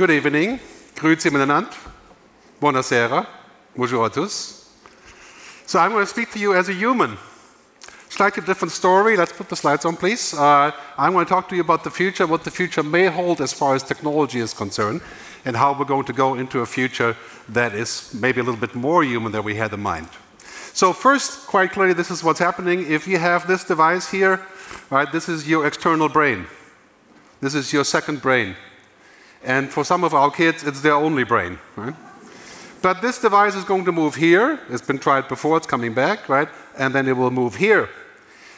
Good evening. Grüezi miteinander. Buonasera. Bonjour à tous. So I'm going to speak to you as a human. Slightly different story. Let's put the slides on, please. Uh, I'm going to talk to you about the future, what the future may hold as far as technology is concerned, and how we're going to go into a future that is maybe a little bit more human than we had in mind. So first, quite clearly, this is what's happening. If you have this device here, right, this is your external brain. This is your second brain. And for some of our kids, it's their only brain, right? But this device is going to move here. It's been tried before, it's coming back, right? And then it will move here.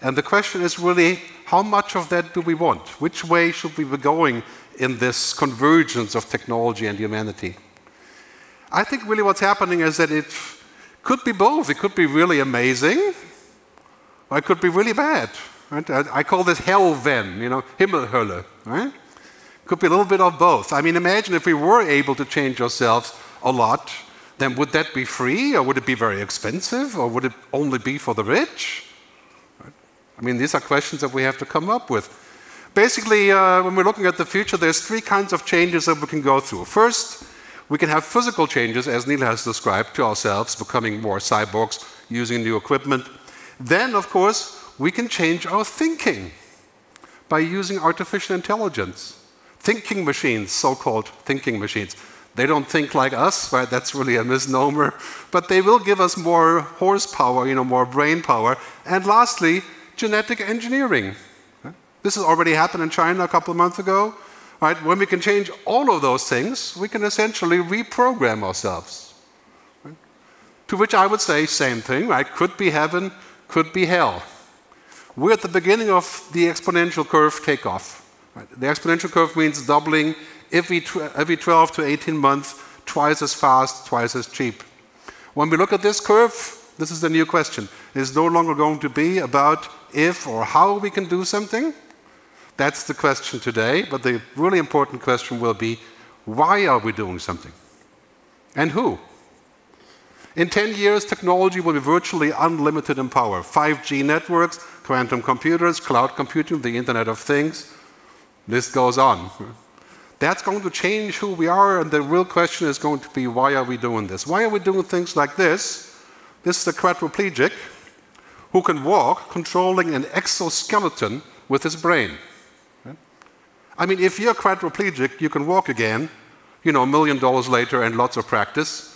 And the question is really, how much of that do we want? Which way should we be going in this convergence of technology and humanity? I think really what's happening is that it could be both. It could be really amazing, or it could be really bad. Right? I, call this HellVen, you know, Himmelhölle, right? Could be a little bit of both. I mean, imagine if we were able to change ourselves a lot, then would that be free, or would it be very expensive, or would it only be for the rich? Right? I mean, these are questions that we have to come up with. Basically, uh, when we're looking at the future, there's three kinds of changes that we can go through. First, we can have physical changes, as Neil has described, to ourselves, becoming more cyborgs, using new equipment. Then, of course, we can change our thinking by using artificial intelligence. Thinking machines, so called thinking machines. They don't think like us, right? That's really a misnomer. But they will give us more horsepower, you know, more brain power. And lastly, genetic engineering. This has already happened in China a couple of months ago. Right? When we can change all of those things, we can essentially reprogram ourselves. To which I would say, same thing, right? Could be heaven, could be hell. We're at the beginning of the exponential curve takeoff. Right? The exponential curve means doubling every, every 12 to 18 months, twice as fast, twice as cheap. When we look at this curve, this is the new question. It's no longer going to be about if or how we can do something. That's the question today, but the really important question will be why are we doing something? And who? In 10 years, technology will be virtually unlimited in power. 5G networks, quantum computers, cloud computing, the Internet of Things, this goes on. That's going to change who we are, and the real question is going to be why are we doing this? Why are we doing things like this? This is a quadriplegic who can walk controlling an exoskeleton with his brain. I mean, if you're quadriplegic, you can walk again, you know, a million dollars later and lots of practice.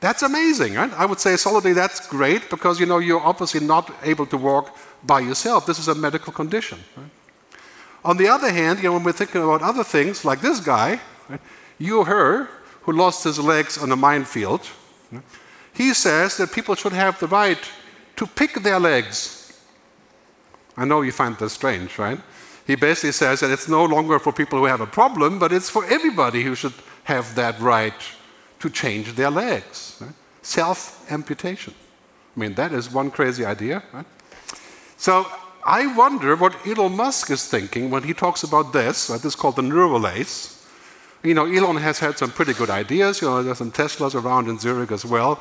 That's amazing, right? I would say solidly that's great because, you know, you're obviously not able to walk by yourself. This is a medical condition. Right? On the other hand, you know, when we're thinking about other things, like this guy, right, Hugh Herr, who lost his legs on a minefield, right, he says that people should have the right to pick their legs. I know you find this strange, right? He basically says that it's no longer for people who have a problem, but it's for everybody who should have that right to change their legs. Right? Self amputation. I mean, that is one crazy idea. Right? So I wonder what Elon Musk is thinking when he talks about this. This is called the Neural Lace. You know, Elon has had some pretty good ideas. You know, there's some Teslas around in Zurich as well.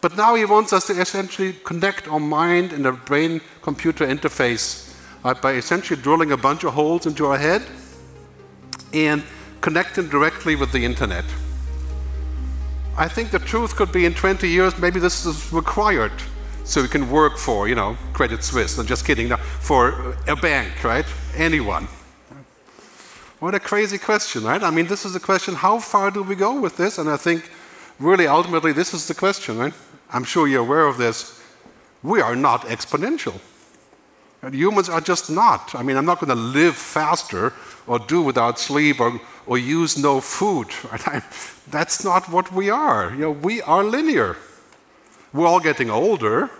But now he wants us to essentially connect our mind and our brain-computer interface right, by essentially drilling a bunch of holes into our head and connecting directly with the internet. I think the truth could be in 20 years, maybe this is required so you can work for, you know, Credit Suisse. I'm just kidding. No, for a bank, right? Anyone. What a crazy question, right? I mean, this is a question how far do we go with this? And I think really ultimately this is the question, right? I'm sure you're aware of this. We are not exponential. And humans are just not. I mean, I'm not going to live faster or do without sleep or, or use no food. Right? That's not what we are. You know, we are linear. We're all getting older,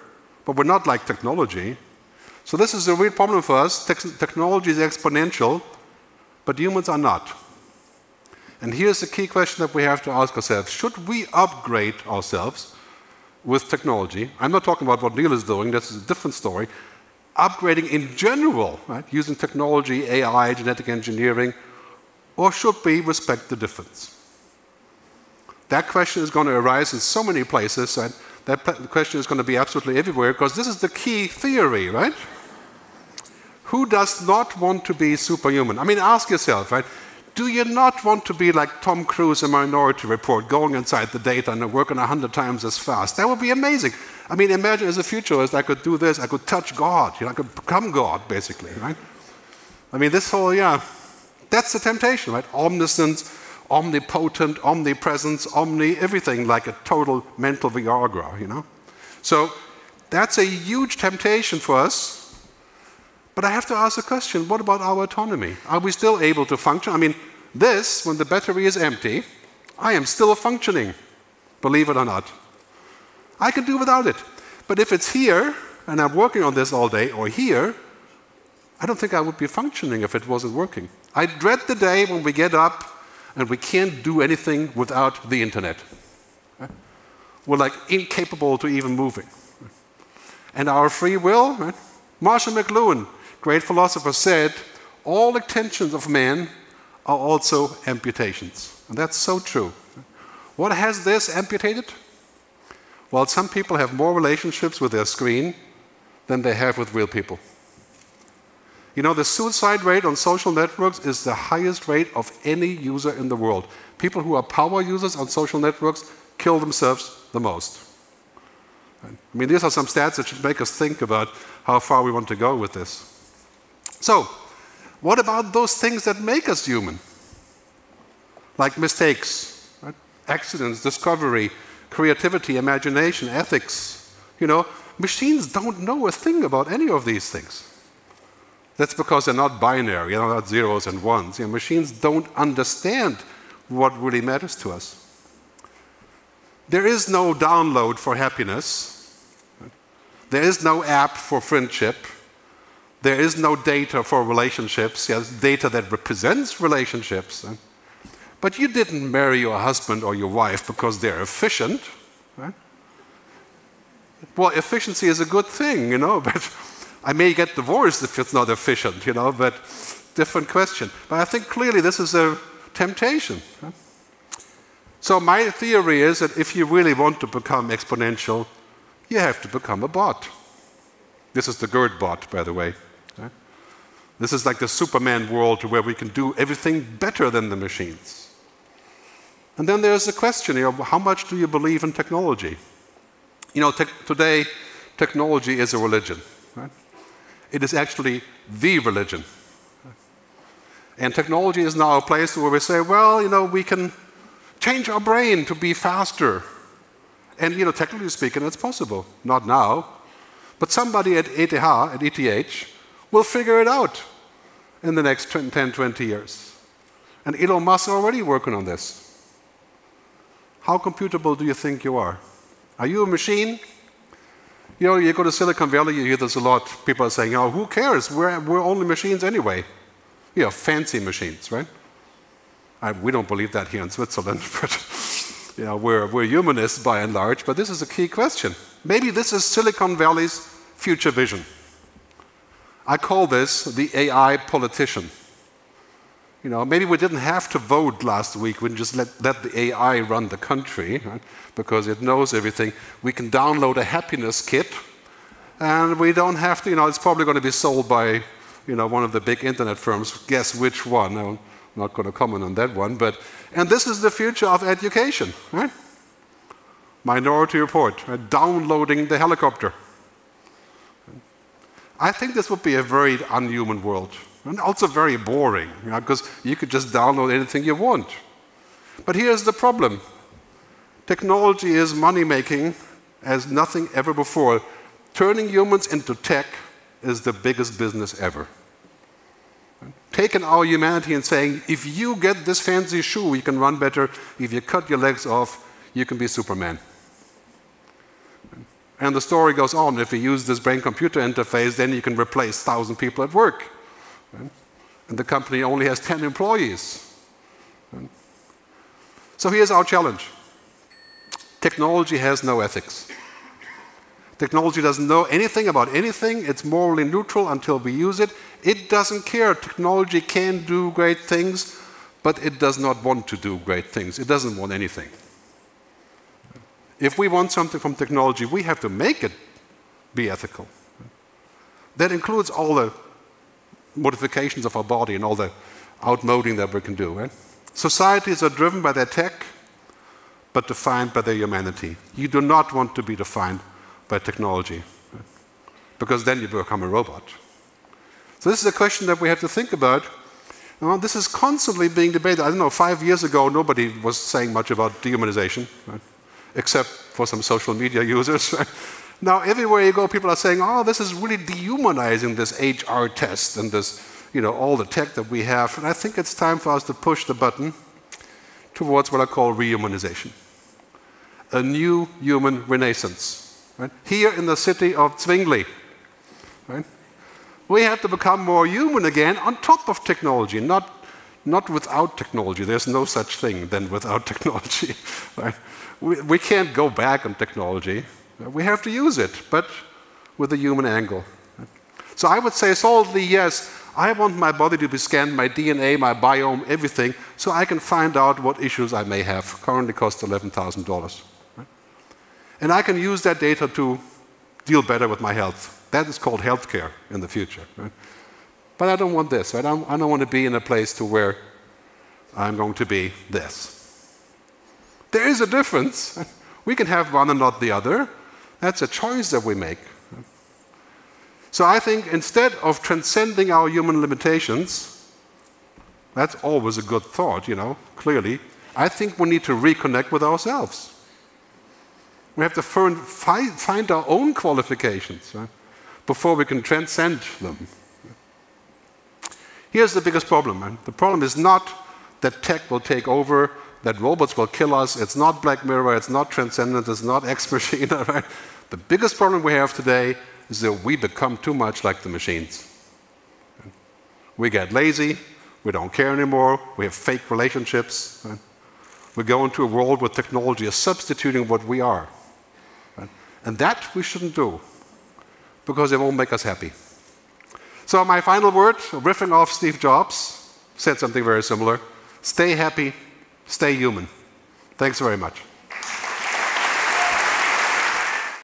but we're not like technology. So this is a real problem for us. Te technology is exponential, but humans are not. And here's the key question that we have to ask ourselves. Should we upgrade ourselves with technology? I'm not talking about what Neil is doing, that's a different story. Upgrading in general, right, using technology, AI, genetic engineering, or should we respect the difference? That question is going to arise in so many places, that question is going to be absolutely everywhere because this is the key theory, right? Who does not want to be superhuman? I mean, ask yourself, right? Do you not want to be like Tom Cruise in Minority Report, going inside the data and working 100 times as fast? That would be amazing. I mean, imagine as a futurist, I could do this, I could touch God, you know, I could become God, basically, right? I mean, this whole, yeah, that's the temptation, right? Omniscience, omnipotent, omnipresence, omni, everything like a total mental Viagra, you know? So that's a huge temptation for us. But I have to ask the question what about our autonomy? Are we still able to function? I mean, this, when the battery is empty, I am still functioning, believe it or not. I can do without it. But if it's here, and I'm working on this all day, or here, I don't think I would be functioning if it wasn't working. I dread the day when we get up and we can't do anything without the internet. We're like incapable to even moving. And our free will, right? Marshall McLuhan, great philosopher, said, all intentions of man are also amputations. And that's so true. What has this amputated? Well, some people have more relationships with their screen than they have with real people. You know, the suicide rate on social networks is the highest rate of any user in the world. People who are power users on social networks kill themselves the most. I mean, these are some stats that should make us think about how far we want to go with this. So, what about those things that make us human? Like mistakes, right? accidents, discovery, creativity, imagination, ethics. You know, machines don't know a thing about any of these things. That's because they're not binary, they're not zeros and ones. You know, machines don't understand what really matters to us. There is no download for happiness. There is no app for friendship. There is no data for relationships. Yes, data that represents relationships. But you didn't marry your husband or your wife because they're efficient. Right? Well, efficiency is a good thing, you know, but I may get divorced if it's not efficient, you know, but different question. But I think clearly this is a temptation. So my theory is that if you really want to become exponential, you have to become a bot. This is the GERD bot, by the way. This is like the Superman world where we can do everything better than the machines. And then there's the question of how much do you believe in technology? You know, te today, technology is a religion. Right? It is actually the religion. And technology is now a place where we say, well, you know, we can change our brain to be faster. And, you know, technically speaking, it's possible. Not now. But somebody at ETH, at ETH, will figure it out in the next 10, 20 years. And Elon Musk is already working on this. How computable do you think you are? Are you a machine? You know, you go to Silicon Valley, you hear this a lot. People are saying, oh, who cares? We're, we're only machines anyway. Yeah, fancy machines, right? I, we don't believe that here in Switzerland, but you know, we're, we're humanists by and large. But this is a key question. Maybe this is Silicon Valley's future vision. I call this the AI politician. You know, maybe we didn't have to vote last week. We just let, let the AI run the country right? because it knows everything. We can download a happiness kit, and we don't have to. You know, it's probably going to be sold by, you know, one of the big internet firms. Guess which one? I'm not going to comment on that one. But and this is the future of education, right? Minority Report, right? downloading the helicopter. I think this would be a very unhuman world. And also very boring, because you, know, you could just download anything you want. But here's the problem technology is money making as nothing ever before. Turning humans into tech is the biggest business ever. Taking our humanity and saying, if you get this fancy shoe, you can run better. If you cut your legs off, you can be Superman. And the story goes on. If you use this brain computer interface, then you can replace 1,000 people at work. And the company only has 10 employees. So here's our challenge technology has no ethics. Technology doesn't know anything about anything, it's morally neutral until we use it. It doesn't care. Technology can do great things, but it does not want to do great things. It doesn't want anything. If we want something from technology, we have to make it be ethical. That includes all the modifications of our body and all the outmoding that we can do. Right? Societies are driven by their tech, but defined by their humanity. You do not want to be defined by technology, right? because then you become a robot. So this is a question that we have to think about. Well, this is constantly being debated. I don't know, five years ago, nobody was saying much about dehumanization, right? Except for some social media users. Now, everywhere you go, people are saying, oh, this is really dehumanizing this HR test and this, you know, all the tech that we have. And I think it's time for us to push the button towards what I call rehumanization. A new human renaissance. Right? Here in the city of Zwingli, right? we have to become more human again on top of technology, not, not without technology. There's no such thing than without technology. Right? We, we can't go back on technology. We have to use it, but with a human angle. So I would say solidly yes, I want my body to be scanned, my DNA, my biome, everything, so I can find out what issues I may have. Currently costs $11,000. Right? And I can use that data to deal better with my health. That is called healthcare in the future. Right? But I don't want this. Right? I, don't, I don't want to be in a place to where I'm going to be this. There is a difference. We can have one and not the other. That's a choice that we make. So I think instead of transcending our human limitations, that's always a good thought, you know, clearly. I think we need to reconnect with ourselves. We have to find our own qualifications right, before we can transcend them. Here's the biggest problem. Man. The problem is not that tech will take over that robots will kill us. It's not Black Mirror, it's not Transcendent, it's not Ex Machina. Right? The biggest problem we have today is that we become too much like the machines. We get lazy, we don't care anymore, we have fake relationships. We go into a world where technology is substituting what we are. And that we shouldn't do because it won't make us happy. So, my final word, riffing off Steve Jobs, said something very similar stay happy, Stay human. Thanks very much.